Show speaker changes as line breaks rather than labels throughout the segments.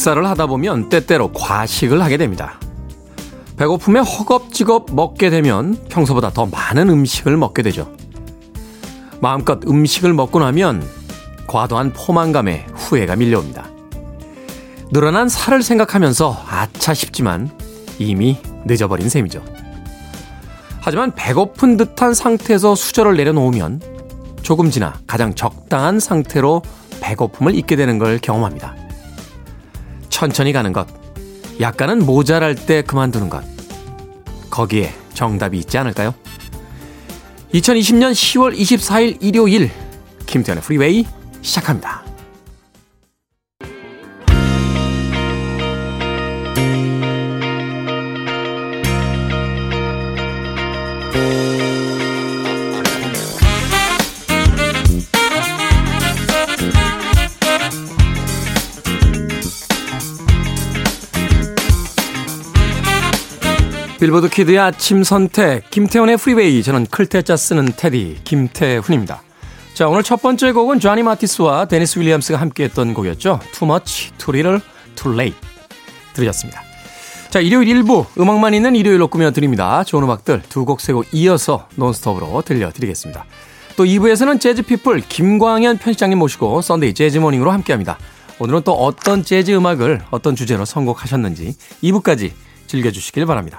식사를 하다 보면 때때로 과식을 하게 됩니다. 배고픔에 허겁지겁 먹게 되면 평소보다 더 많은 음식을 먹게 되죠. 마음껏 음식을 먹고 나면 과도한 포만감에 후회가 밀려옵니다. 늘어난 살을 생각하면서 아차 싶지만 이미 늦어버린 셈이죠. 하지만 배고픈 듯한 상태에서 수저를 내려놓으면 조금 지나 가장 적당한 상태로 배고픔을 잊게 되는 걸 경험합니다. 천천히 가는 것, 약간은 모자랄 때 그만두는 것. 거기에 정답이 있지 않을까요? 2020년 10월 24일 일요일 김태현의 프리웨이 시작합니다. Billboard Kid의 아침 선택 김태훈의 Freeway 저는 클 태 자 쓰는 테디 김태훈입니다. 자 오늘 첫 번째 곡은 조니 마티스와 데니스 윌리엄스가 함께했던 곡이었죠. Too Much, Too Little, Too Late 들으셨습니다. 자 일요일 1부 음악만 있는 일요일로 꾸며드립니다. 좋은 음악들 두 곡 세 곡 이어서 논스톱으로 들려드리겠습니다. 또 2부에서는 재즈피플 김광현 편집장님 모시고 Sunday Jazz Morning으로 함께합니다. 오늘은 또 어떤 재즈 음악을 어떤 주제로 선곡하셨는지 2부까지 즐겨주시길 바랍니다.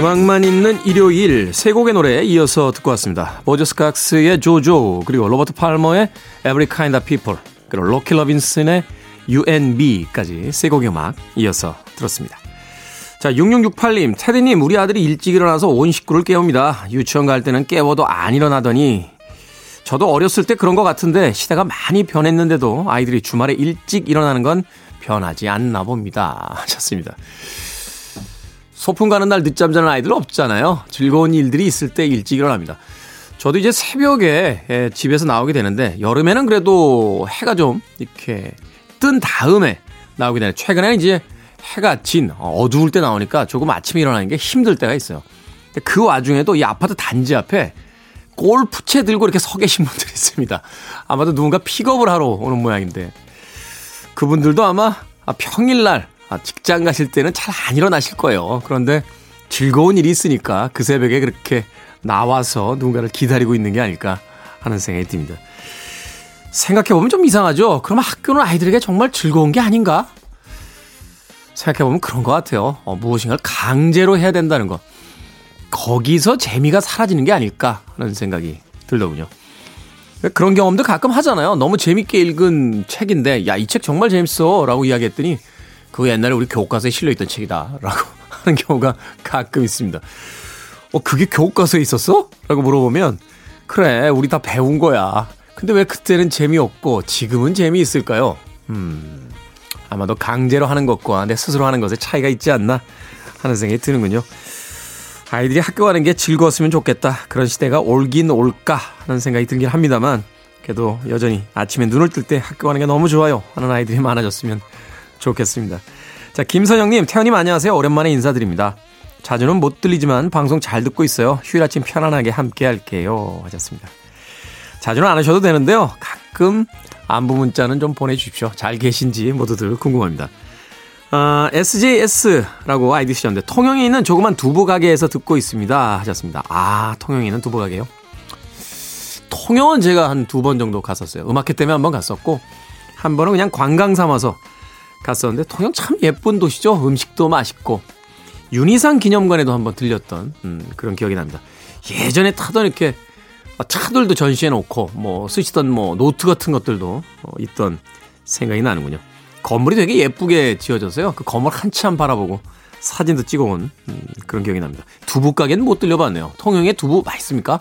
음악만 있는 일요일 세 곡의 노래에 이어서 듣고 왔습니다. 보즈 스캑스의 JoJo 그리고 로버트 팔머의 Every Kinda People 그리고 로키 로빈스의 You and Me까지 세 곡의 음악 이어서 들었습니다. 자 6668님 테디님 우리 아들이 일찍 일어나서 온 식구를 깨웁니다. 유치원 갈 때는 깨워도 안 일어나더니 저도 어렸을 때 그런 것 같은데 시대가 많이 변했는데도 아이들이 주말에 일찍 일어나는 건 변하지 않나 봅니다. 하셨습니다. 소풍 가는 날 늦잠 자는 아이들 없잖아요. 즐거운 일들이 있을 때 일찍 일어납니다. 저도 이제 새벽에 예, 집에서 나오게 되는데 여름에는 그래도 해가 좀 이렇게 뜬 다음에 나오게 되는 최근에는 이제 해가 진 어두울 때 나오니까 조금 아침에 일어나는 게 힘들 때가 있어요. 그 와중에도 이 아파트 단지 앞에 골프채 들고 이렇게 서 계신 분들이 있습니다. 아마도 누군가 픽업을 하러 오는 모양인데 그분들도 아마 평일날 아, 직장 가실 때는 잘 안 일어나실 거예요. 그런데 즐거운 일이 있으니까 그 새벽에 그렇게 나와서 누군가를 기다리고 있는 게 아닐까 하는 생각이 듭니다. 생각해보면 좀 이상하죠? 그럼 학교는 아이들에게 정말 즐거운 게 아닌가? 생각해보면 그런 것 같아요. 어, 무엇인가를 강제로 해야 된다는 것. 거기서 재미가 사라지는 게 아닐까 하는 생각이 들더군요. 그런 경험도 가끔 하잖아요. 너무 재밌게 읽은 책인데, 야, 이 책 정말 재밌어. 라고 이야기했더니, 그거 옛날에 우리 교과서에 실려있던 책이다. 라고 하는 경우가 가끔 있습니다. 어, 그게 교과서에 있었어? 라고 물어보면, 그래, 우리 다 배운 거야. 근데 왜 그때는 재미없고 지금은 재미있을까요? 음, 아마도 강제로 하는 것과 내 스스로 하는 것에 차이가 있지 않나 하는 생각이 드는군요. 아이들이 학교 가는 게 즐거웠으면 좋겠다. 그런 시대가 올긴 올까 하는 생각이 들긴 합니다만, 그래도 여전히 아침에 눈을 뜰 때 학교 가는 게 너무 좋아요. 하는 아이들이 많아졌으면 좋겠습니다. 자, 김선영님, 태현님 안녕하세요. 오랜만에 인사드립니다. 자주는 못 들리지만 방송 잘 듣고 있어요. 휴일 아침 편안하게 함께 할게요. 하셨습니다. 자주는 안 하셔도 되는데요. 가끔 안부 문자는 좀 보내주십시오. 잘 계신지 모두들 궁금합니다. 어, SJS라고 아이디 쓰셨는데 통영에 있는 조그만 두부 가게에서 듣고 있습니다. 하셨습니다. 아, 통영에 있는 두부 가게요? 통영은 제가 한 두 번 정도 갔었어요. 음악회 때문에 한 번 갔었고 한 번은 그냥 관광 삼아서 갔었는데 통영 참 예쁜 도시죠. 음식도 맛있고 윤이상 기념관에도 한번 들렸던 음, 그런 기억이 납니다. 예전에 타던 이렇게 차들도 전시해 놓고 뭐 쓰시던 뭐 노트 같은 것들도 어, 있던 생각이 나는군요. 건물이 되게 예쁘게 지어졌어요. 그 건물 한참 바라보고 사진도 찍어온 음, 그런 기억이 납니다. 두부 가게는 못 들려봤네요. 통영에 두부 맛있습니까?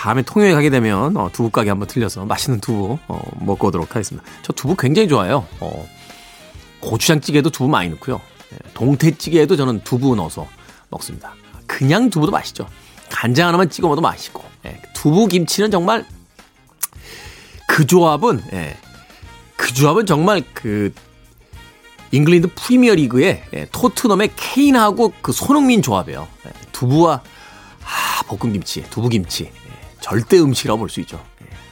다음에 통영에 가게 되면 어, 두부 가게 한번 들려서 맛있는 두부 어, 먹고 오도록 하겠습니다. 저 두부 굉장히 좋아해요. 어, 고추장찌개도 두부 많이 넣고요. 예, 동태찌개에도 저는 두부 넣어서 먹습니다. 그냥 두부도 맛있죠. 간장 하나만 찍어 먹어도 맛있고 예, 두부 김치는 정말 그 조합은 예, 그 조합은 정말 그 잉글랜드 프리미어 리그의 예, 토트넘의 케인하고 그 손흥민 조합이에요. 예, 두부와 아, 볶음김치, 두부김치. 예, 절대 음식이라고 볼 수 있죠.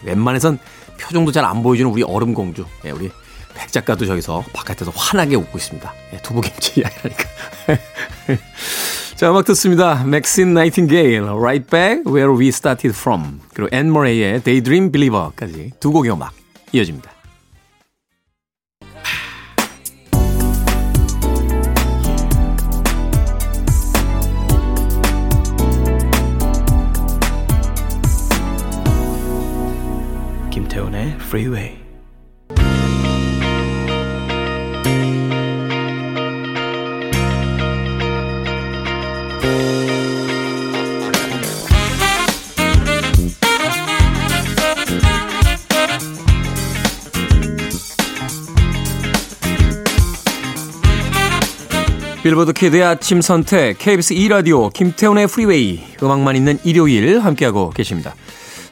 웬만해선 표정도 잘 안 보여주는 우리 얼음 공주. 우리 백 작가도 저기서 바깥에서 환하게 웃고 있습니다. 두부김치 이야기라니까. 자, 음악 듣습니다. 맥신 나이팅게일, Right Back Where We Started From. 그리고 앤 머레이의 Daydream Believer까지 두 곡의 음악 이어집니다. Freeway. Billboard Kid의 아침 선택 KBS 2라디오 김태훈의 Freeway 음악만 있는 일요일 함께하고 계십니다.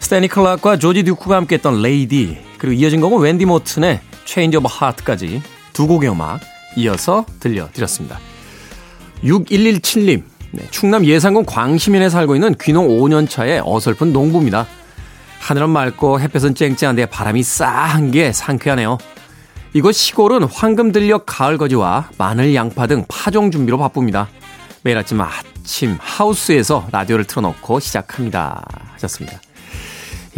스탠리 클락과 조지 듀크가 함께했던 Lady 그리고 이어진 곡은 웬디 모튼의 Change of Heart까지 두 곡의 음악 이어서 들려드렸습니다. 6117님 네, 충남 예산군 광시면에 살고 있는 귀농 5년차의 어설픈 농부입니다. 하늘은 맑고 햇볕은 쨍쨍한데 바람이 싸한 게 상쾌하네요. 이곳 시골은 황금 들녘 가을 거지와 마늘, 양파 등 파종 준비로 바쁩니다. 매일 아침 아침 하우스에서 라디오를 틀어놓고 시작합니다. 하셨습니다.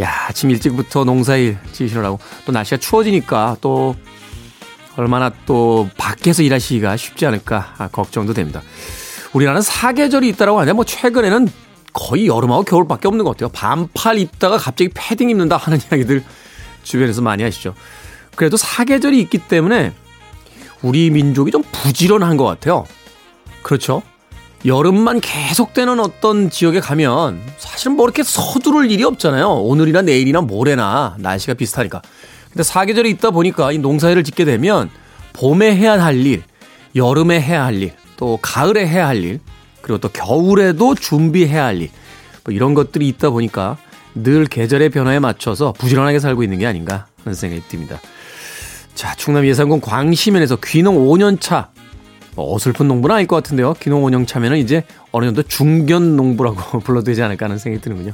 야, 아침 일찍부터 농사일 지으시느라고 또 날씨가 추워지니까 또 얼마나 또 밖에서 일하시기가 쉽지 않을까 아, 걱정도 됩니다. 우리나라는 사계절이 있다라고 하는데 뭐 최근에는 거의 여름하고 겨울밖에 없는 것 같아요. 반팔 입다가 갑자기 패딩 입는다 하는 이야기들 주변에서 많이 하시죠. 그래도 사계절이 있기 때문에 우리 민족이 좀 부지런한 것 같아요. 그렇죠? 여름만 계속되는 어떤 지역에 가면 사실은 뭐 이렇게 서두를 일이 없잖아요. 오늘이나 내일이나 모레나 날씨가 비슷하니까. 근데 사계절이 있다 보니까 이 농사일을 짓게 되면 봄에 해야 할 일, 여름에 해야 할 일, 또 가을에 해야 할 일, 그리고 또 겨울에도 준비해야 할 일, 뭐 이런 것들이 있다 보니까 늘 계절의 변화에 맞춰서 부지런하게 살고 있는 게 아닌가 하는 생각이 듭니다. 자, 충남 예산군 광시면에서 귀농 5년차. 뭐 어슬픈 농부는 아닐 것 같은데요. 5년 차면은 이제 어느 정도 중견 농부라고 불러도 되지 않을까 하는 생각이 드는군요.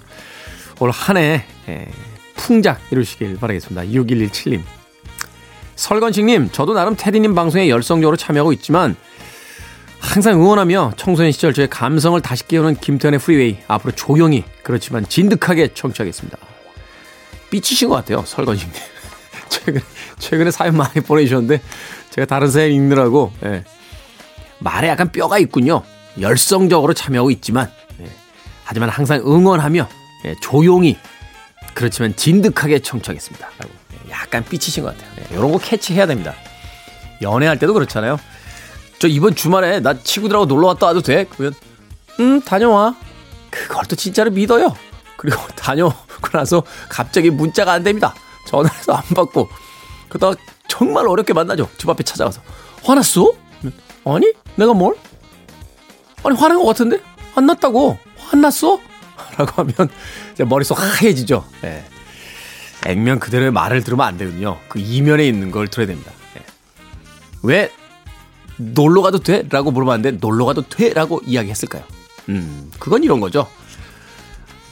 올 한해 예, 풍작 이루시길 바라겠습니다. 6117님. 설건식님, 저도 나름 테디님 방송에 열성적으로 참여하고 있지만 항상 응원하며 청소년 시절 저의 감성을 다시 깨우는 김태현의 프리웨이 앞으로 조용히 그렇지만 진득하게 청취하겠습니다. 삐치신 것 같아요, 설건식님. 최근, 최근에 사연 많이 보내주셨는데, 제가 다른 사연 읽느라고, 예. 말에 약간 뼈가 있군요. 열성적으로 참여하고 있지만, 예. 하지만 항상 응원하며, 예, 조용히, 그렇지만 진득하게 청취하겠습니다. 예, 약간 삐치신 것 같아요. 예, 이런 거 캐치해야 됩니다. 연애할 때도 그렇잖아요. 저 이번 주말에 나 친구들하고 놀러 갔다 와도 돼? 그러면, 응, 다녀와. 그걸 또 진짜로 믿어요. 그리고 다녀오고 나서 갑자기 문자가 안 됩니다. 전화해서 안 받고 그러다가 정말 어렵게 만나죠. 집 앞에 찾아가서 화났어? 아니 내가 뭘? 아니 화난 것 같은데 안 났다고 화났어? 라고 하면 머릿속 하얘지죠. 예. 액면 그대로의 말을 들으면 안 되거든요. 그 이면에 있는 걸 들어야 됩니다. 예. 왜 놀러 가도 돼? 라고 물어봤는데 놀러 가도 돼? 라고 이야기했을까요? 음, 그건 이런 거죠.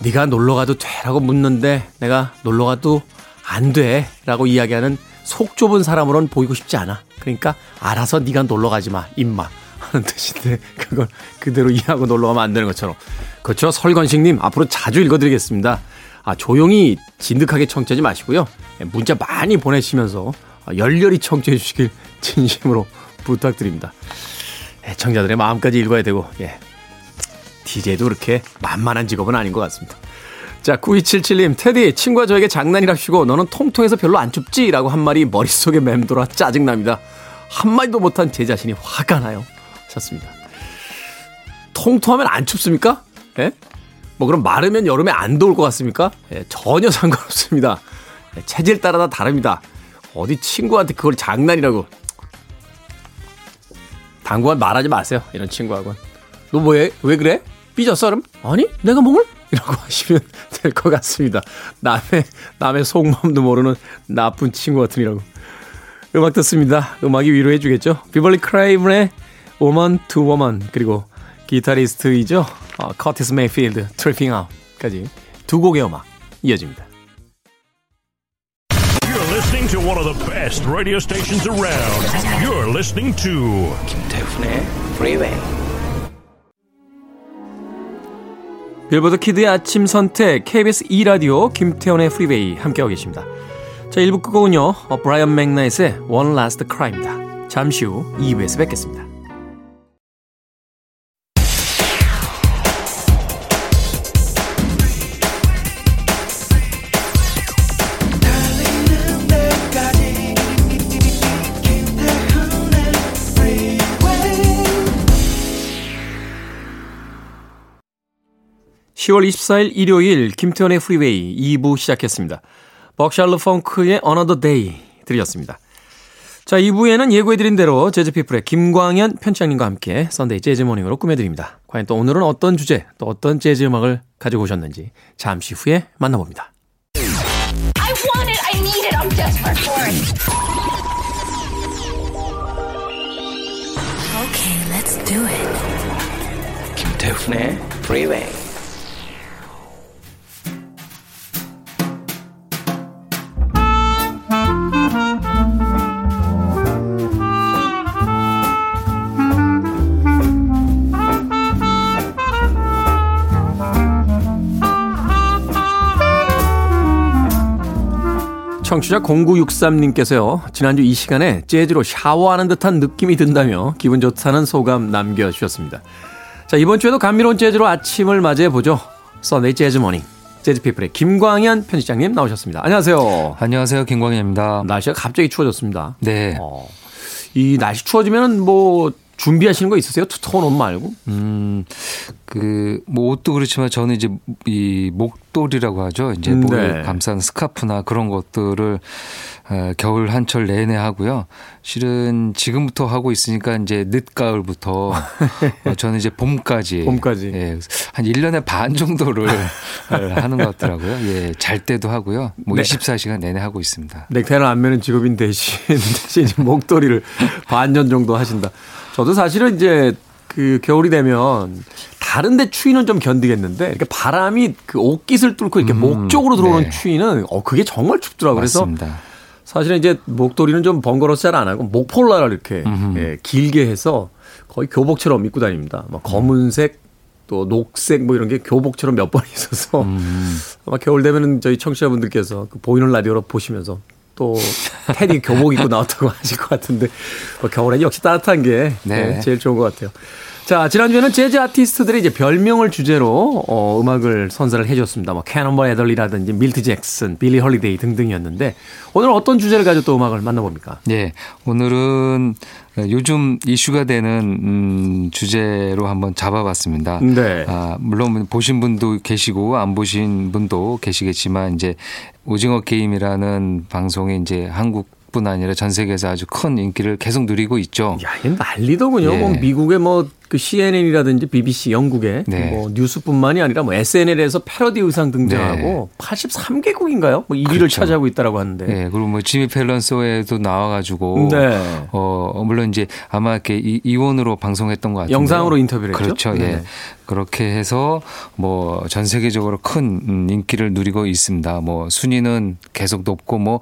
네가 놀러 가도 돼? 라고 묻는데 내가 놀러 가도 안 돼. 라고 이야기하는 속 좁은 사람으로는 보이고 싶지 않아. 그러니까 알아서 네가 놀러 가지 마. 임마. 하는 뜻인데 그걸 그대로 이해하고 놀러 가면 안 되는 것처럼. 그렇죠. 설건식님 앞으로 자주 읽어드리겠습니다. 아, 조용히 진득하게 청취하지 마시고요. 예, 문자 많이 보내시면서 열렬히 청취해 주시길 진심으로 부탁드립니다. 청자들의 마음까지 읽어야 되고, 예. DJ도 그렇게 만만한 직업은 아닌 것 같습니다. 자, 9277님, 테디, 친구가 저에게 장난이랍시고, 너는 통통해서 별로 안 춥지? 라고 한 말이 머릿속에 맴돌아 짜증납니다. 한마디도 못한 제 자신이 화가 나요. 좋습니다. 통통하면 안 춥습니까? 예? 뭐 그럼 마르면 여름에 안 더울 것 같습니까? 예, 전혀 상관없습니다. 예, 체질 따라 다 다릅니다. 어디 친구한테 그걸 장난이라고. 당분간 말하지 마세요. 이런 친구하고는. 너 뭐해? 왜 그래? 삐졌어, 그럼? 아니, 내가 몸을? 이라고 하시면 될 것 같습니다. 남의, 남의 속마음도 모르는 나쁜 친구 같으니라고. 음악 듣습니다. 음악이 위로해 주겠죠? 비벌리 크레이븐의 Woman to Woman 그리고 기타리스트이죠. 어, 커티스 메이필드 Tripping Out까지 두 곡의 음악 이어집니다.
You're listening to one of the best radio stations around. You're listening to
김태훈의 Freeway.
Billboard Kid의 아침 선택 KBS 2 라디오 김태훈의 Freeway 함께하고 계십니다. 자 1부 끝곡은요. 브라이언 맥나잇의 One Last Cry입니다. 잠시 후 2부에서 뵙겠습니다. 10월 24일 일요일 김태훈의 Freeway 2부 시작했습니다. 벅샷 르퐁크의 Another Day 들으셨습니다. 자, 2부에는 예고해드린 대로 Jazz People의 김광현 편집장님과 함께 Sunday Jazz Morning으로 꾸며드립니다. 과연 또 오늘은 어떤 주제, 또 어떤 재즈 음악을 가지고 오셨는지 잠시 후에 만나봅니다.
I want it. I need it. I'm desperate for it.
Okay, let's do it.
김태훈의 Freeway.
청취자 0963님께서요, 지난주 이 시간에 재즈로 샤워하는 듯한 느낌이 든다며 기분 좋다는 소감 남겨주셨습니다. 자, 이번 주에도 감미로운 재즈로 아침을 맞이해보죠. Sunday Jazz Morning. Jazz People의 김광현 편집장님 나오셨습니다. 안녕하세요.
안녕하세요. 김광현입니다.
날씨가 갑자기 추워졌습니다.
네.
어, 이 날씨 추워지면 뭐 준비하시는 거 있으세요? 두터운 옷 말고?
음, 그, 뭐 옷도 그렇지만 저는 이제 이 목도리라고 하죠. 이제
음,
목을
네.
감싼 스카프나 그런 것들을 어, 겨울 한철 내내 하고요. 실은 지금부터 하고 있으니까 이제 늦가을부터 어, 저는 이제 봄까지.
봄까지.
예, 한 1년에 반 정도를 하는 것 같더라고요. 예, 잘 때도 하고요. 뭐
네.
24시간 내내 하고 있습니다.
넥타이를 안 매는 직업인 대신, 대신 목도리를 반 년 정도 하신다. 저도 사실은 이제 그 겨울이 되면 다른데 추위는 좀 견디겠는데 이렇게 바람이 그 옷깃을 뚫고 이렇게
음,
목 쪽으로 들어오는
네.
추위는 어 그게 정말 춥더라고요. 그래서. 사실은 이제 목도리는 좀 번거로워서 잘안 하고 목폴라를 이렇게
음흠.
예, 길게 해서 거의 교복처럼 입고 다닙니다. 막 검은색 또 녹색 뭐 이런 게 교복처럼 몇 번 있어서
음.
아마 겨울 되면은 저희 청취자분들께서 그 보이는 라디오로 보시면서 또 테디 교복 입고 나왔다고 하실 것 같은데 뭐 겨울에 역시 따뜻한 게
네.
예, 제일 좋은 것 같아요. 자 지난주에는 재즈 아티스트들의 이제 별명을 주제로 어, 음악을 선사를 해줬습니다. 뭐 캐논볼 애덜리라든지 밀트 잭슨, 빌리 홀리데이 등등이었는데 오늘 어떤 주제를 가지고 또 음악을 만나봅니까?
네, 오늘은 요즘 이슈가 되는 음, 주제로 한번 잡아봤습니다.
네.
아, 물론 보신 분도 계시고 안 보신 분도 계시겠지만 이제 오징어 게임이라는 방송이 이제 한국 뿐 아니라 전 세계에서 아주 큰 인기를 계속 누리고 있죠.
야, 이게 난리더군요.
예.
뭐 미국의 뭐 그 CNN이라든지 BBC 영국의
네.
뭐 뉴스뿐만이 아니라 뭐 SNL에서 패러디 의상 등장하고 83개국인가요? 뭐 1위를
네. 그렇죠.
차지하고 있다라고 하는데.
네, 그리고 뭐 지미 펠런소에도 나와가지고
네.
어 물론 이제 아마 이렇게 이- 이원으로 방송했던 것 같아요.
영상으로 인터뷰를 했죠?
그렇죠.
네.
예. 그렇게 해서 뭐 전 세계적으로 큰 음, 인기를 누리고 있습니다. 뭐 순위는 계속 높고 뭐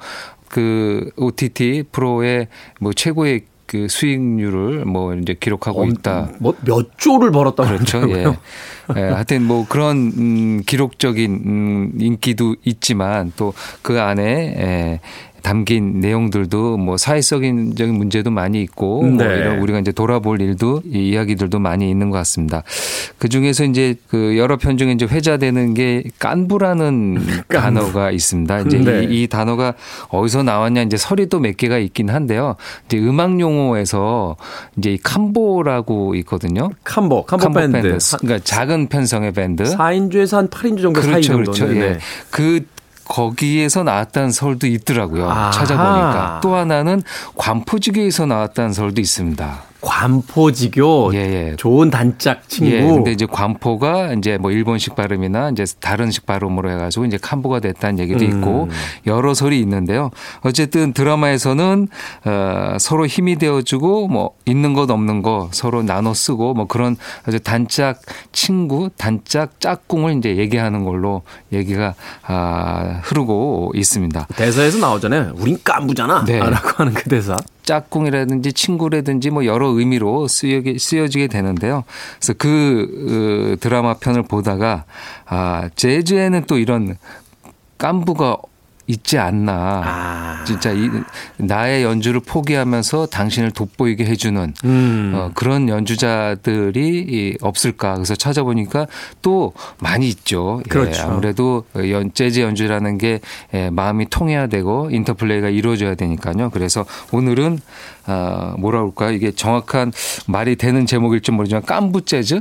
그 OTT 프로의 뭐 최고의 그 수익률을 뭐 이제 기록하고 있다.
뭐 몇 조를 벌었다고
그렇죠. 예.
그러더라고요.
예. 하여튼 뭐 그런 음, 기록적인 음, 인기도 있지만 또 그 안에 에, 담긴 내용들도 뭐 사회적인 문제도 많이 있고 뭐
네.
이런 우리가 이제 돌아볼 일도 이 이야기들도 많이 있는 것 같습니다. 그 중에서 이제 그 여러 편 중에 이제 회자되는 게 깐부라는 단어가 있습니다. 이제
네.
이, 이 단어가 어디서 나왔냐 이제 설이 또 몇 개가 있긴 한데요. 이제 음악 용어에서 이제 이 캄보라고 있거든요.
캄보, 캄보,
캄보
밴드.
밴드. 그러니까 작은 편성의 밴드.
4인조에서 한 8인조 정도 사이
그렇죠,
정도.
그렇죠. 예. 그 거기에서 나왔다는 설도 있더라고요.
아하.
찾아보니까 또 하나는 관포지교에서 나왔다는 설도 있습니다.
관포지교.
예, 예.
좋은 단짝 친구.
예, 근데 이제 관포가 이제 뭐 일본식 발음이나 이제 다른식 발음으로 해가지고 이제 캄보가 됐다는 얘기도 있고
음.
여러 설이 있는데요. 어쨌든 드라마에서는 어, 서로 힘이 되어주고 뭐 있는 것 없는 거 서로 나눠 쓰고 뭐 그런 아주 단짝 친구, 단짝 짝꿍을 이제 얘기하는 걸로 얘기가 아, 흐르고 있습니다.
대사에서 나오잖아요. 우린 깐부잖아.
네.
라고 하는 그 대사.
짝꿍이라든지 친구라든지 뭐 여러 의미로 쓰여게, 쓰여지게 되는데요. 그래서 그 어, 드라마 편을 보다가 아, 재즈에는 또 이런 깐부가 있지 않나.
아.
진짜 이, 나의 연주를 포기하면서 당신을 돋보이게 해주는
음.
어, 그런 연주자들이 이, 없을까. 그래서 찾아보니까 또 많이 있죠. 예,
그렇죠.
아무래도 연, 재즈 연주라는 게 예, 마음이 통해야 되고 인터플레이가 이루어져야 되니까요. 그래서 오늘은 아, 뭐라 그럴까요? 이게 정확한 말이 되는 제목일지 모르지만 깐부 재즈?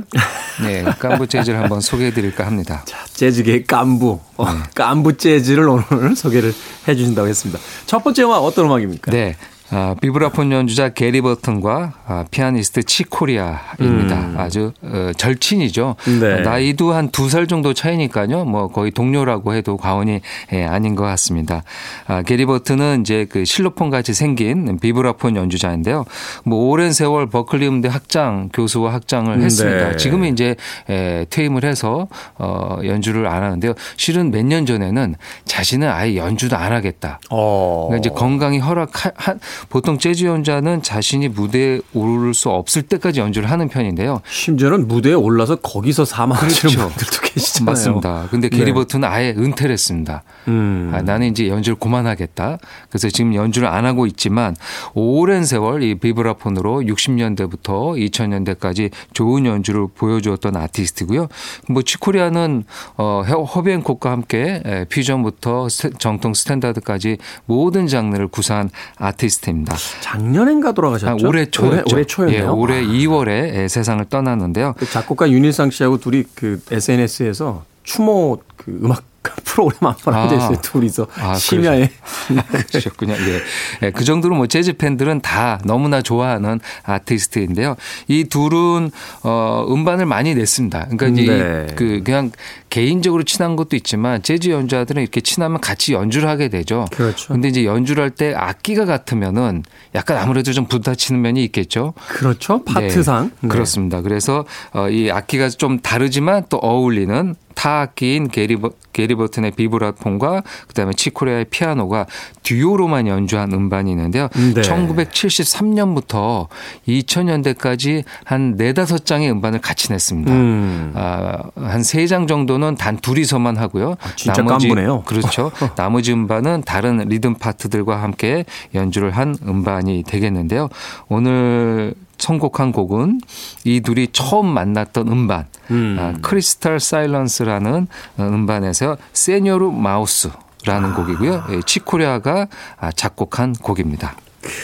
네, 깐부 재즈를 한번 소개해 드릴까 합니다.
자, 재즈계의 깐부. 어,
네.
깐부 재즈를 오늘 소개를 해 주신다고 했습니다. 첫 번째 음악 어떤 음악입니까?
네. 아, 비브라폰 연주자 게리 버튼과 아, 피아니스트 치코리아입니다. 아주 어, 절친이죠.
네.
나이도 한 두 살 정도 차이니까요. 뭐 거의 동료라고 해도 과언이 예, 아닌 것 같습니다. 아, 게리 버튼은 이제 그 실로폰 같이 생긴 비브라폰 연주자인데요. 뭐 오랜 세월 버클리 음대 학장 교수와 학장을 했습니다.
네.
지금은 이제 에, 퇴임을 해서 어, 연주를 안 하는데요. 실은 몇 년 전에는 자신은 아예 연주도 안 하겠다.
어.
그러니까 이제 건강이 허락 한 보통 재즈 연주자는 자신이 무대에 오를 수 없을 때까지 연주를 하는 편인데요.
심지어는 무대에 올라서 거기서 사망하시는
그렇죠.
분들도 계시잖아요.
맞습니다. 근데 게리
네.
버튼은 아예 은퇴를 했습니다.
음.
아, 나는 이제 연주를 그만하겠다. 그래서 지금 연주를 안 하고 있지만 오랜 세월 이 비브라폰으로 60년대부터 2000년대까지 좋은 연주를 보여주었던 아티스트고요. 뭐 칙 코리아는 어, 허비 행콕과 함께 에, 퓨전부터 정통 스탠다드까지 모든 장르를 구사한 아티스트 입니다.
작년엔가 돌아가셨죠?
아, 올해 초였죠.
올해, 초였네요.
예, 올해 2월에 세상을 떠났는데요.
그 작곡가 윤일상 씨하고 둘이 그 SNS에서 추모 그 음악 프로그램 한번
아.
앉아 있어요. 둘이서
아,
심야에.
그러셨군요. 예. 예, 그 정도로 뭐 재즈 팬들은 다 너무나 좋아하는 아티스트인데요. 이 둘은 어 음반을 많이 냈습니다. 그러니까 이제
네.
이- 그 그냥 개인적으로 친한 것도 있지만 재즈 연주자들은 이렇게 친하면 같이 연주를 하게 되죠.
그렇죠.
근데 이제 연주를 할 때 악기가 같으면은 약간 아무래도 좀 부딪히는 면이 있겠죠.
그렇죠. 파트상.
네, 그렇습니다. 그래서 어, 이 악기가 좀 다르지만 또 어울리는 타 악기인 게리, 버, 게리 버튼의 비브라폰과 그다음에 치코리아의 피아노가 듀오로만 연주한 음반이 있는데요.
네.
1973년부터 2000년대까지 한 네다섯 장의 음반을 같이 냈습니다.
음.
아, 한 세 장 정도는 단 둘이서만 하고요.
진짜 깐부네요.
그렇죠. 나머지 음반은 다른 리듬 파트들과 함께 연주를 한 음반이 되겠는데요. 오늘 선곡한 곡은 이 둘이 처음 만났던 음반,
음.
아, 크리스탈 사일런스라는 음반에서 세뇨르 마우스라는 곡이고요. 예, 치코리아가 아, 작곡한 곡입니다.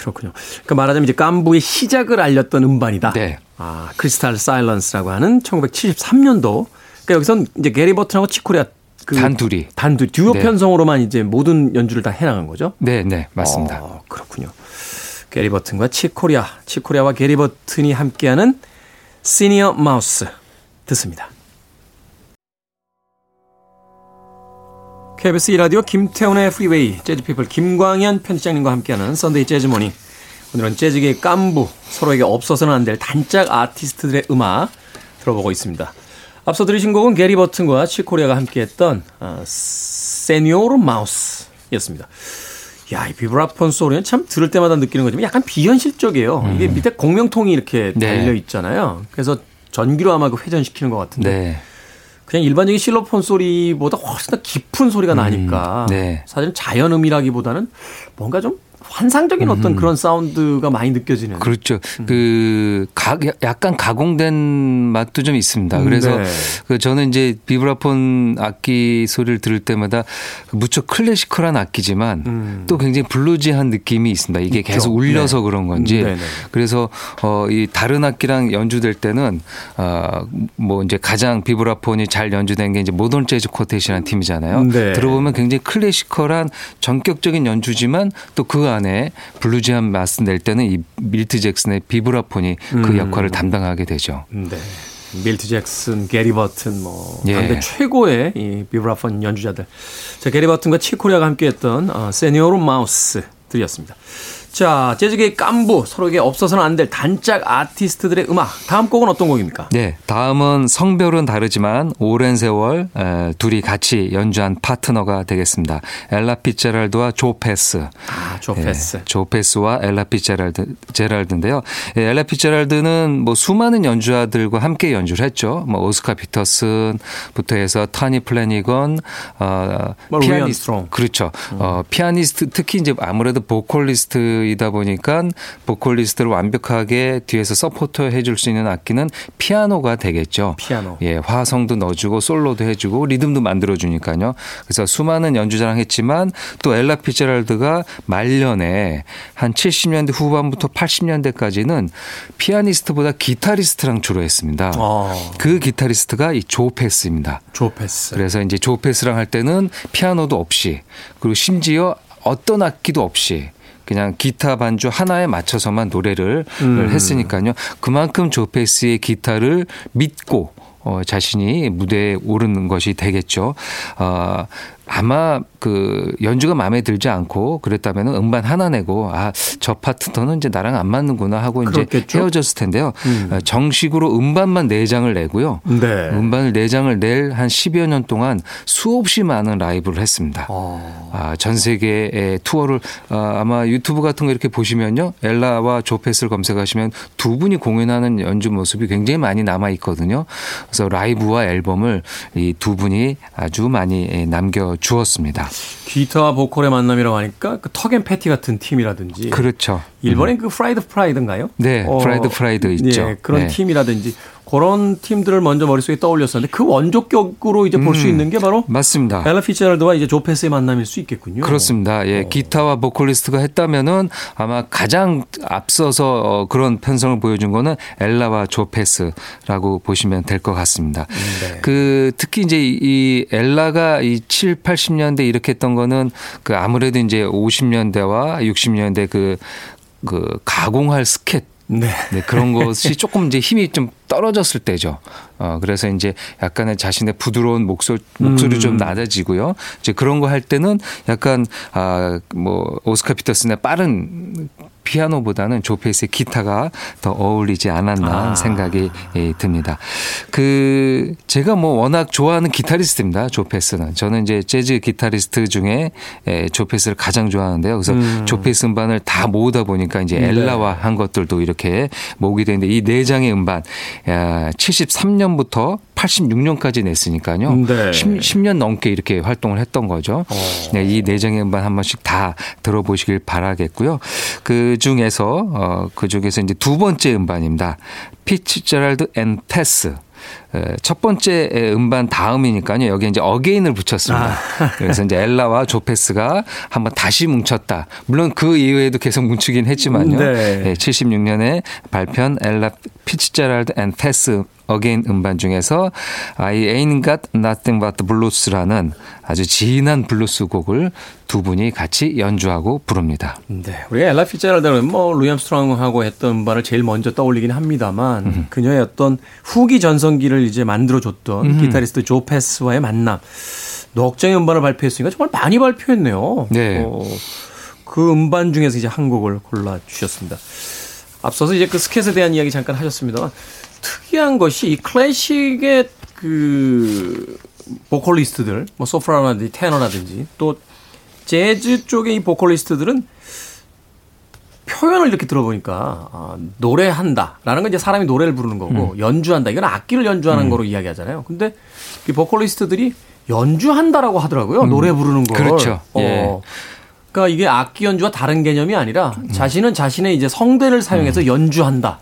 그렇군요. 그 말하자면 이제 깐부의 시작을 알렸던 음반이다.
네.
아, 크리스탈 사일런스라고 하는 1973년도. 그러니까 여기선 이제 게리 버튼하고 치코리아 그
단둘이.
단둘 듀오
네.
편성으로만 이제 모든 연주를 다 해나간 거죠.
네, 네, 맞습니다.
어, 그렇군요. 게리 버튼과 치코리아, 치코리아와 게리 버튼이 함께하는 Señor Mouse 듣습니다. KBS 2라디오 김태훈의 프리웨이 재즈피플 김광현 편집장님과 함께하는 Sunday Jazz Morning 오늘은 재즈계의 깐부 서로에게 없어서는 안 될 단짝 아티스트들의 음악 들어보고 있습니다. 앞서 들으신 곡은 게리 버튼과 칙 코리아가 함께했던 어, Señor Mouse였습니다. 야, 이 비브라폰 소리는 참 들을 때마다 느끼는 거지만 약간 비현실적이에요. 이게 밑에 공명통이 이렇게
네.
달려 있잖아요. 그래서 전기로 아마 그 회전시키는 것 같은데
네.
그냥 일반적인 실로폰 소리보다 훨씬 더 깊은 소리가 나니까
네.
사실은 자연음이라기보다는 뭔가 좀 환상적인 어떤 그런 사운드가 많이 느껴지는.
그렇죠. 그 가, 약간 가공된 맛도 좀 있습니다. 그래서
네.
그 저는 이제 비브라폰 악기 소리를 들을 때마다 무척 클래시컬한 악기지만 또 굉장히 블루지한 느낌이 있습니다. 이게
음. 있죠.
계속 울려서
네.
그런 건지.
네, 네.
그래서 어 이 다른 악기랑 연주될 때는 어 뭐 이제 가장 비브라폰이 잘 연주된 게 이제 모던 재즈 쿼텟이라는 팀이잖아요.
네.
들어보면 굉장히 classical한 정격적인 연주지만 또그 안에 bluesy한 맛을 낼 때는 이 밀트 잭슨의 비브라폰이 그
음.
역할을 담당하게 되죠.
네. 밀트 잭슨, 게리 버튼 뭐
예.
당대 최고의 이 비브라폰 연주자들. 자, 게리 버튼과 칙 코리아가 함께했던 어, Señor Mouse 들이었습니다. 자, 재즈계의 깐부, 서로에게 없어서는 안 될 단짝 아티스트들의 음악. 다음 곡은 어떤 곡입니까?
네, 다음은 성별은 다르지만 오랜 세월 에, 둘이 같이 연주한 파트너가 되겠습니다. 엘라 피제랄드와 조 패스.
아, 조
예,
패스.
조 패스와 엘라 피제랄드 제랄드인데요. 예, 엘라 피제랄드는 뭐 수많은 연주자들과 함께 연주를 했죠. 뭐 오스카 피터슨부터 해서 토미 플래너건, 어,
뭐 암스트롱.
그렇죠. 어, 피아니스트 특히 이제 아무래도 보컬리스트 이다 보니까 보컬리스트를 완벽하게 뒤에서 support 해줄 수 있는 악기는 피아노가 되겠죠.
피아노.
예, 화성도 넣어주고 솔로도 해주고 리듬도 만들어주니까요. 그래서 수많은 연주자랑 했지만 또 엘라 피제랄드가 말년에 한 70년대 후반부터 80년대까지는 피아니스트보다 기타리스트랑 주로 했습니다.
어,
그 기타리스트가 이 조 패스입니다.
조 패스.
그래서 이제 조 패스랑 할 때는 피아노도 없이 그리고 심지어 어떤 악기도 없이 그냥 기타 반주 하나에 맞춰서만 노래를
음.
했으니까요. 그만큼 조 패스의 기타를 믿고 어, 자신이 무대에 오르는 것이 되겠죠. 어, 아마 그 연주가 마음에 들지 않고 그랬다면 음반 하나 내고 아 저 파트너는 이제 나랑 안 맞는구나 하고 이제
그렇겠죠?
헤어졌을 텐데요.
음.
어, 정식으로 음반만 네 장을 내고요.
네.
음반을 네 장을 낼 한 10여 년 동안 수없이 많은 라이브를 했습니다.
어.
아, 전 세계의 투어를 아, 아마 유튜브 같은 거 이렇게 보시면요. 엘라와 조 패스를 검색하시면 두 분이 공연하는 연주 모습이 굉장히 많이 남아 있거든요. 그래서 라이브와 앨범을 이 두 분이 아주 많이 예, 남겨 주었습니다.
기타와 보컬의 만남이라고 하니까 그 턱 앤 패티 같은 팀이라든지
그렇죠.
일본엔 그 프라이드 프라이드인가요?
네, 프라이드 프라이드 있죠.
예, 그런
네.
팀이라든지 그런 팀들을 먼저 머릿속에 떠올렸었는데 그 원조격으로 이제 볼수
음,
있는 게 바로
맞습니다.
엘라 피츠제럴드와 이제 조 패스의 만남일 수 있겠군요.
그렇습니다. 예,
어.
기타와 보컬리스트가 했다면은 아마 가장 앞서서 어, 그런 편성을 보여준 거는 엘라와 조 패스라고 보시면 될 것 같습니다.
네.
그 특히 이제 이- 이 엘라가 이 7, 80년대 이렇게 했던 거는 그 아무래도 이제 50년대와 60년대 그, 그 가공할 스캣
네.
네, 그런 것이 조금 이제 힘이 좀 떨어졌을 때죠. 어, 그래서 이제 약간의 자신의 부드러운 목소리, 목소리 좀
음.
낮아지고요. 이제 그런 거 할 때는 약간, 아, 뭐, 오스카 피터슨의 빠른 피아노보다는 조 패스의 기타가 더 어울리지 않았나
아.
생각이 예, 듭니다. 그, 제가 뭐 워낙 좋아하는 기타리스트입니다. 조 패스는. 저는 이제 재즈 기타리스트 중에 예, 조 패스를 가장 좋아하는데요. 그래서
음.
조 패스 음반을 다 모으다 보니까 이제
네.
엘라와 한 것들도 이렇게 모으게 되는데 이 네 장의 음반 73년부터 86년까지 냈으니까요.
네.
10, 년 넘게 이렇게 활동을 했던 거죠.
어.
네, 이네 장의 음반 한 번씩 다 들어보시길 바라겠고요. 그 중에서 어, 그 중에서 이제 두 번째 음반입니다. 피츠제랄드 and Pass. 에, 첫 번째 음반 다음이니까요. 여기 이제 Again을 붙였습니다.
아.
그래서 이제 엘라와 조 패스가 한번 다시 뭉쳤다. 물론 그 이후에도 계속 뭉치긴 했지만요.
네.
76년에 발표한 엘라 피츠제랄드 and Pass Again 음반 중에서 I ain't got nothing but blues라는 아주 진한 블루스 곡을 두 분이 같이 연주하고 부릅니다.
네. 우리가 엘라 피츠제럴드는 뭐 루이 암스트롱하고 했던 음반을 제일 먼저 떠올리긴 합니다만
음.
그녀의 어떤 후기 전성기를 이제 만들어 줬던
음.
기타리스트 조 패스와의 만남. 넉 장의 음반을 발표했으니까 정말 많이 발표했네요.
네.
어, 그 음반 중에서 이제 한 곡을 골라 주셨습니다. 앞서서 이제 그 스캣에 대한 이야기 잠깐 하셨습니다만 특이한 것이 이 클래식의 그 보컬리스트들, 뭐 소프라노라든지 테너라든지 또 재즈 쪽의 이 보컬리스트들은 표현을 이렇게 들어보니까 아, 노래한다라는 건 이제 사람이 노래를 부르는 거고 연주한다 이건 악기를 연주하는 거로 이야기하잖아요. 근데 이 보컬리스트들이 연주한다라고 하더라고요. 노래 부르는 걸.
그렇죠. 예.
어. 그러니까 이게 악기 연주와 다른 개념이 아니라 자신은 자신의 이제 성대를 사용해서 연주한다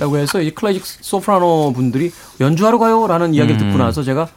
라고 해서 이 클래식 소프라노 분들이 연주하러 가요라는 이야기를 듣고 나서 제가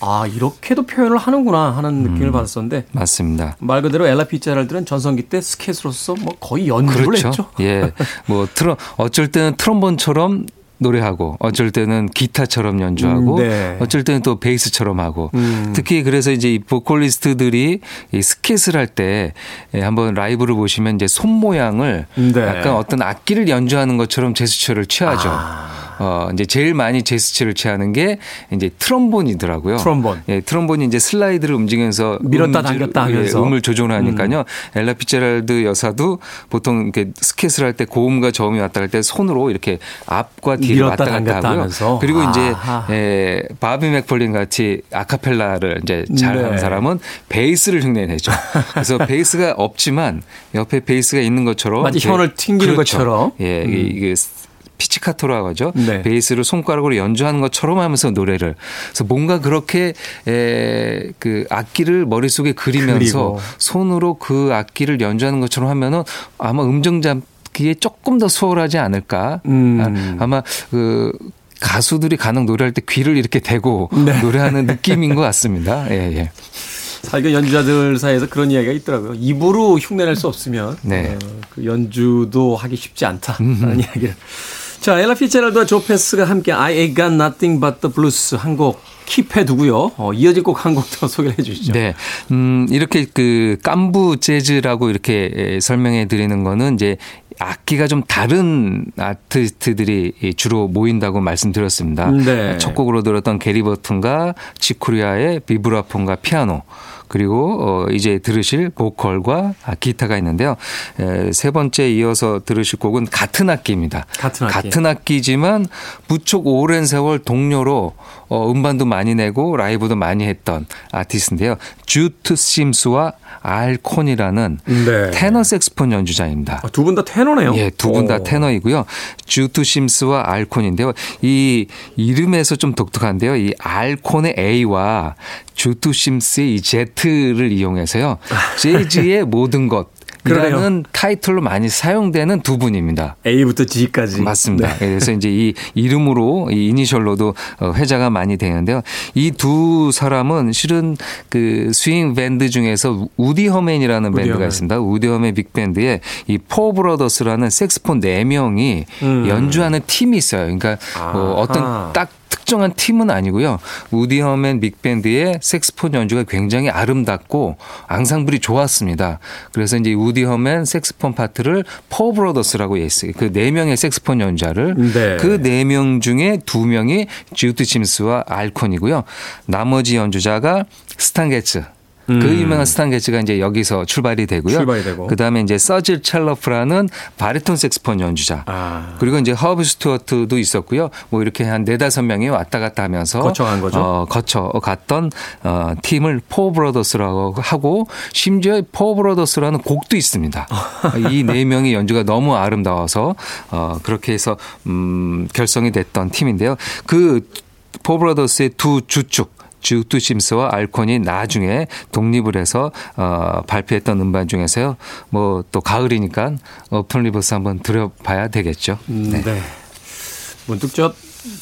아 이렇게도 표현을 하는구나 하는 느낌을 받았었는데
맞습니다.
말 그대로 엘라 피자랄들은 전성기 때 스케이트로서 뭐 거의 연주를
그렇죠.
했죠.
예. 뭐 트럼 어쩔 때는 트럼본처럼 노래하고 어쩔 때는 기타처럼 연주하고
음, 네.
어쩔 때는 또 베이스처럼 하고
음.
특히 그래서 이제 이 보컬리스트들이 이 스캣을 할때 한번 라이브를 보시면 이제 손 모양을
네.
약간 어떤 악기를 연주하는 것처럼 제스처를 취하죠.
아.
어, 이제 제일 많이 제스처를 취하는 게 이제 트럼본이더라고요.
트럼본.
예, 트럼본이 이제 슬라이드를 움직이면서
밀었다
음질-
당겼다
예,
하면서. 음.
음을 조절하니까요. 엘라 피츠제럴드 여사도 보통 이렇게 스캣을 할 때 고음과 저음이 왔다 갈 때 손으로 이렇게 앞과 뒤를 왔다 갔다 하고요.
하면서.
그리고 이제
아하.
예, 바비 맥퍼린 같이 아카펠라를 이제 잘하는
네.
사람은 베이스를 흉내내죠. 그래서 베이스가 없지만 옆에 베이스가 있는 것처럼
마치 현을 튕기는
그렇죠.
것처럼.
예,
음.
이게 피치카토라고 하죠.
네.
베이스를 손가락으로 연주하는 것처럼 하면서 노래를. 그래서 뭔가 그렇게 에, 그 악기를 머릿속에 그리면서
그리고.
손으로 그 악기를 연주하는 것처럼 하면은 아마 음정 잡기에 조금 더 수월하지 않을까.
음.
아, 아마 그 가수들이 가능 노래할 때 귀를 이렇게 대고
네.
노래하는 느낌인 것 같습니다. 예, 예.
사실 연주자들 사이에서 그런 이야기가 있더라고요. 입으로 흉내낼 수 없으면
네.
어, 그 연주도 하기 쉽지 않다라는 이야기를. 자, 엘라 피체랄드와 조 패스가 함께 I Ain't Got Nothing But The Blues 한곡 킵해 두고요. 어, 이어질 곡 한 곡 더 소개를 해 주시죠.
네. 음, 이렇게 그 깐부 재즈라고 이렇게 에, 설명해 드리는 거는 이제 악기가 좀 다른 아티스트들이 주로 모인다고 말씀드렸습니다.
네.
첫 곡으로 들었던 게리 버튼과 치쿠리아의 비브라폰과 피아노 그리고 어 이제 들으실 보컬과 아, 기타가 있는데요. 에, 세 번째 이어서 들으실 곡은 같은 악기입니다.
같은 악기.
같은 악기지만 무척 오랜 세월 동료로 어, 음반도 많이 내고 라이브도 많이 했던 아티스트인데요. 주트 심스와 알 콘이라는
네.
테너 색스폰 연주자입니다.
두분 다 테너네요.
예, 두 분다
오.
테너이고요. 주트 심스와 알콘인데요. 이 이름에서 좀 독특한데요. 이 알콘의 A와 주트 심스의 이 Z를 이용해서요. 재즈의 모든 것. 이라는 타이틀로 많이 사용되는 두 분입니다.
A부터 G까지.
맞습니다.
네.
그래서 이제 이 이름으로 이 이니셜로도 어, 회자가 많이 되는데요. 이 두 사람은 실은 그 스윙 밴드 중에서 우디 허맨이라는
우디
밴드가
허맨.
있습니다. 우디 허맨 빅밴드에 이 Four Brothers라는 색스폰 네 명이
음.
연주하는 팀이 있어요. 그러니까 뭐
아하.
어떤 딱 특정한 팀은 아니고요. 우디 허맨 빅밴드의 색스폰 연주가 굉장히 아름답고 앙상블이 좋았습니다. 그래서 이제 우디 허맨 색스폰 파트를 Four Brothers라고 했어요. 그 네 명의 색스폰 연주자를
네.
그 네 명 중에 두 명이 주트 심스와 알 콘이고요. 나머지 연주자가 스탄 게츠. 그 유명한 스탄 게츠가 이제 여기서 출발이 되고요.
음. 출발이 되고.
그다음에 이제 서지 챌로프라는 바리톤 색스폰 연주자.
아.
그리고 이제 허비 스튜어드도 있었고요. 뭐 이렇게 한 네다섯 명이 왔다 갔다 하면서
거쳐간 거죠?
어, 거쳐 갔던 어, 팀을 Four Brothers라고 하고 심지어 Four Brothers라는 곡도 있습니다. 이 네 명의 연주가 너무 아름다워서 어, 그렇게 해서 음, 결성이 됐던 팀인데요. 그 포 브로더스의 두 주축 주트 심스와 알 콘이 나중에 독립을 해서 어, 발표했던 음반 중에서요. 뭐 또 가을이니까 Autumn Leaves 한번 들어봐야 되겠죠.
음, 네. 문득 저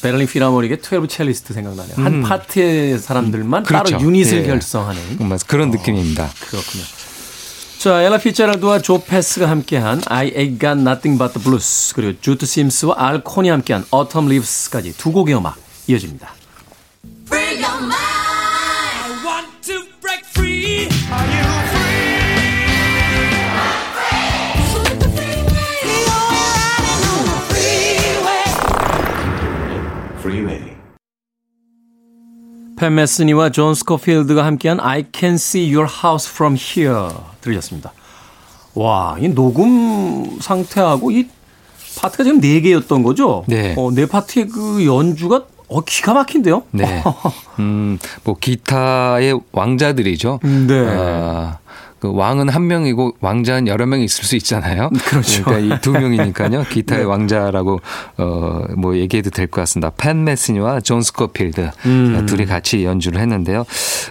베를린 필하모닉의 12 첼리스트 생각나네요. 한 파트의 사람들만
그렇죠.
따로 유닛을
예.
결성하는
음, 맞- 그런 느낌입니다.
그렇군요. 자, 엘라 피체랄드와 조 패스가 함께한 I Ain't Got Nothing But The Blues 그리고 주트 심스와 알 콘이 함께한 Autumn Leaves까지 두 곡의 음악 이어집니다.
I want to break free. Are you
팻 메스니와 존 스코필드가 함께한 I Can See Your House From Here 들으셨습니다. 와, 이 녹음 상태하고 이 파트가 지금 네 개였던 거죠?
네.
어, 네 파트의 그 연주가 어, 기가 막힌데요?
네. 음, 뭐 기타의 왕자들이죠.
네.
아, 그 왕은 한 명이고 왕자는 여러 명이 있을 수 있잖아요.
그렇죠.
그러니까 이 두 명이니까요. 기타의 왕자라고 어뭐 얘기해도 될 것 같습니다. 팻 메스니와 존 스코필드
음.
둘이 같이 연주를 했는데요.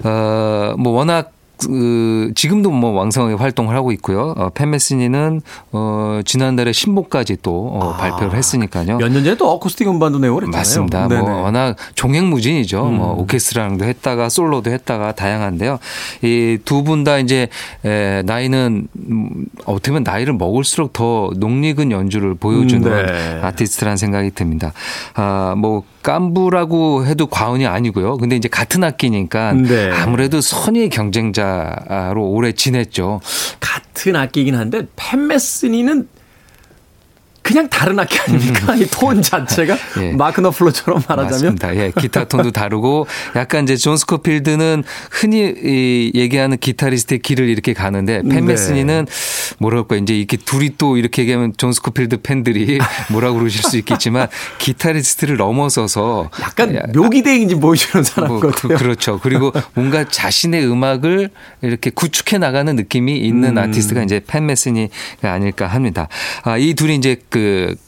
어뭐 워낙 그 지금도 뭐 왕성하게 활동을 하고 있고요. 어, 팻 메스니는 어 지난달에 신곡까지 또 어, 발표를 했으니까요.
몇 년 전에 또 어쿠스틱 음반도 내고 그랬잖아요.
맞습니다.
네네. 음.
뭐 워낙 종횡무진이죠. 뭐 오케스트라랑도 했다가 솔로도 했다가 다양한데요. 이 두 분 다 이제 에, 나이는 음, 어떻게 보면 나이를 먹을수록 더 농익은 연주를 보여주는
음, 네.
아티스트라는 생각이 듭니다. 아, 뭐 깐부라고 해도 과언이 아니고요. 근데 이제 같은 악기니까
네.
아무래도 선의의 경쟁자 로 오래 지냈죠.
같은 악기이긴 한데 팻 메스니는 그냥 다른 악기 아닙니까? 이 톤 자체가
예.
마크 너플러처럼 말하자면
맞습니다. 예, 기타 톤도 다르고 약간 이제 존 스코필드는 흔히 이 얘기하는 기타리스트의 길을 이렇게 가는데 팻
네.
메스니는 뭐랄까 이제 이렇게 둘이 또 이렇게 얘기하면 존 스코필드 팬들이 뭐라고 그러실 수 있겠지만 기타리스트를 넘어서서
약간
야,
묘기대행인지 보여주는 사람
뭐,
같아요.
그, 렇죠 그리고 뭔가 자신의 음악을 이렇게 구축해 나가는 느낌이 있는
음.
아티스트가 이제 팬 메스니가 아닐까 합니다. 아, 이 둘이 이제 그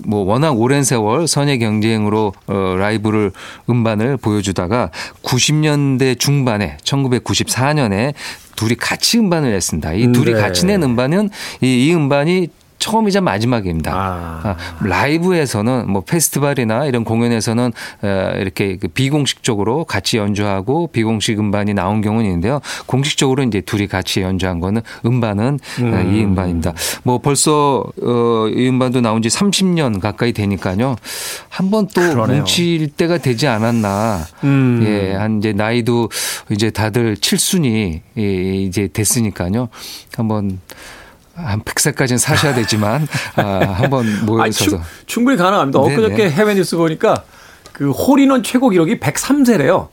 뭐 워낙 오랜 세월 선의 경쟁으로 어, 라이브를 음반을 보여주다가 90년대 중반에 1994년에 둘이 같이 음반을 냈습니다. 이 둘이
네.
같이 낸 음반은 이, 이 음반이 처음이자 마지막입니다.
아.
아, 라이브에서는 뭐 페스티벌이나 이런 공연에서는 어, 이렇게 그 비공식적으로 같이 연주하고 비공식 음반이 나온 경우는 있는데요. 공식적으로 이제 둘이 같이 연주한 거는 음반은 어, 이 음반입니다. 뭐 벌써 어, 이 음반도 나온 지 30년 가까이 되니까요. 한 번 또. 뭉칠 때가 되지 않았나.
음.
예, 한 이제 나이도 이제 다들 칠순이 예, 이제 됐으니까요. 한번 한 100세까지는 사셔야 되지만 아, 한번 모여서
충, 충분히 가능합니다.
네네.
엊그저께 해외 뉴스 보니까 그 홀인원 최고 기록이 103세래요.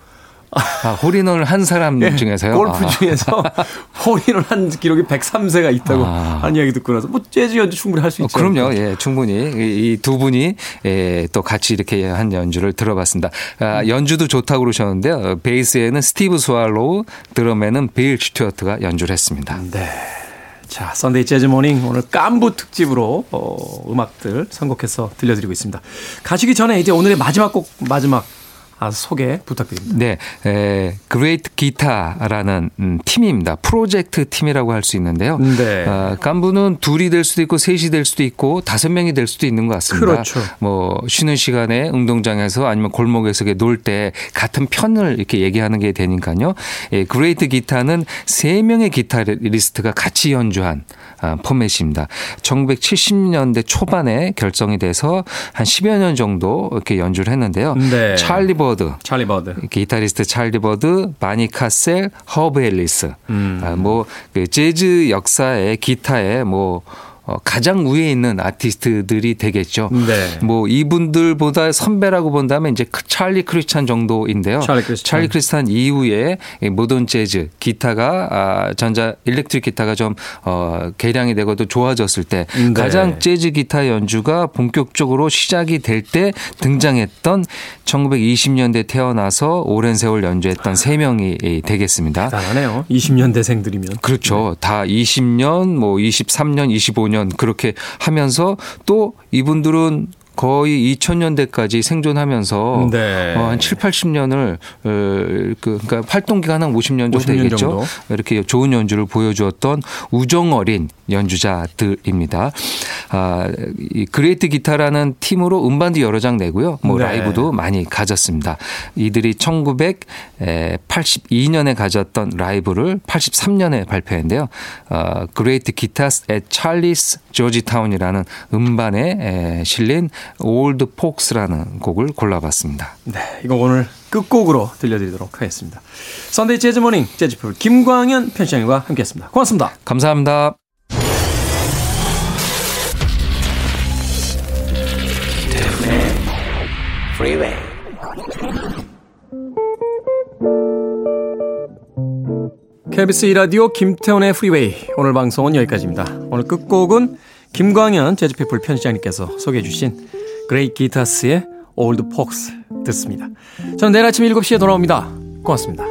아, 홀인원을 한 사람 중에서요.
예, 골프
아.
중에서 홀인원 한 기록이 103세가 있다고
아.
하는 이야기 듣고 나서 뭐 재즈 연주 충분히 할수
어,
있죠.
그럼요. 예, 충분히 이 두 분이 예, 또 같이 이렇게 한 연주를 들어봤습니다. 아, 연주도 좋다고 그러셨는데요. 어, 베이스에는 스티브 스왈로우, 드럼에는 빌 슈튜어트가 연주를 했습니다.
네. 자, 썬데이 재즈 모닝 오늘 깐부 특집으로 어, 음악들 선곡해서 들려드리고 있습니다. 가시기 전에 이제 오늘의 마지막 곡 마지막 아, 소개 부탁드립니다.
네, 에, Great Guitar라는 음, 팀입니다. 프로젝트 팀이라고 할 수 있는데요.
네.
어, 깐부는 둘이 될 수도 있고 셋이 될 수도 있고 다섯 명이 될 수도 있는 것 같습니다.
그렇죠.
뭐 쉬는 시간에 운동장에서 아니면 골목에서 놀 때 같은 편을 이렇게 얘기하는 게 되니까요. 예, Great Guitar는 세 명의 기타리스트가 같이 연주한 아, 포맷입니다. 1970년대 초반에 결성이 돼서 한 10여 년 정도 이렇게 연주를 했는데요.
네.
찰리 버드,
찰리 버드.
기타리스트 찰리 버드, 바니 케셀, 허브 엘리스.
음.
아, 뭐 그 재즈 역사의 기타에 뭐 어, 가장 위에 있는 아티스트들이 되겠죠.
네.
뭐 이분들보다 선배라고 본다면 이제 크- 찰리 크리스찬 정도인데요.
찰리 크리스찬.
찰리 크리스찬 이후에 이 모던 재즈 기타가 아, 전자 일렉트릭 기타가 좀 어, 개량이 되고 또 좋아졌을 때
네.
가장 재즈 기타 연주가 본격적으로 시작이 될 때 등장했던 1920년대 태어나서 오랜 세월 연주했던 세 명이 되겠습니다.
대단하네요. 20년대생들이면.
그렇죠. 다 20년, 뭐 23년, 25년 그렇게 하면서 또 이분들은 거의 2000년대까지 생존하면서
네.
어, 한 7, 80년을 어, 그 그러니까 활동 기간 한 50년 정도
50년
되겠죠.
정도.
이렇게 좋은 연주를 보여주었던 우정 어린 연주자들입니다. 아, 이 Great Guitar라는 팀으로 음반도 여러 장 내고요. 뭐
네.
라이브도 많이 가졌습니다. 이들이 1982년에 가졌던 라이브를 83년에 발표했는데요. 어, 그레이트 기타스 at 찰리스 조지타운이라는 음반에 에, 실린 Old Folks라는 곡을 골라봤습니다.
네, 이거 오늘 끝곡으로 들려드리도록 하겠습니다. Sunday Jazz Morning 재즈피플 김광현 편집장님과 함께했습니다. 고맙습니다.
감사합니다.
KBS 이라디오 김태훈의 Freeway 오늘 방송은 여기까지입니다. 오늘 끝곡은 김광현 재즈피플 편집장님께서 소개해 주신 Great Guitars의 올드 폭스 듣습니다. 저는 내일 아침 7시에 돌아옵니다. 고맙습니다.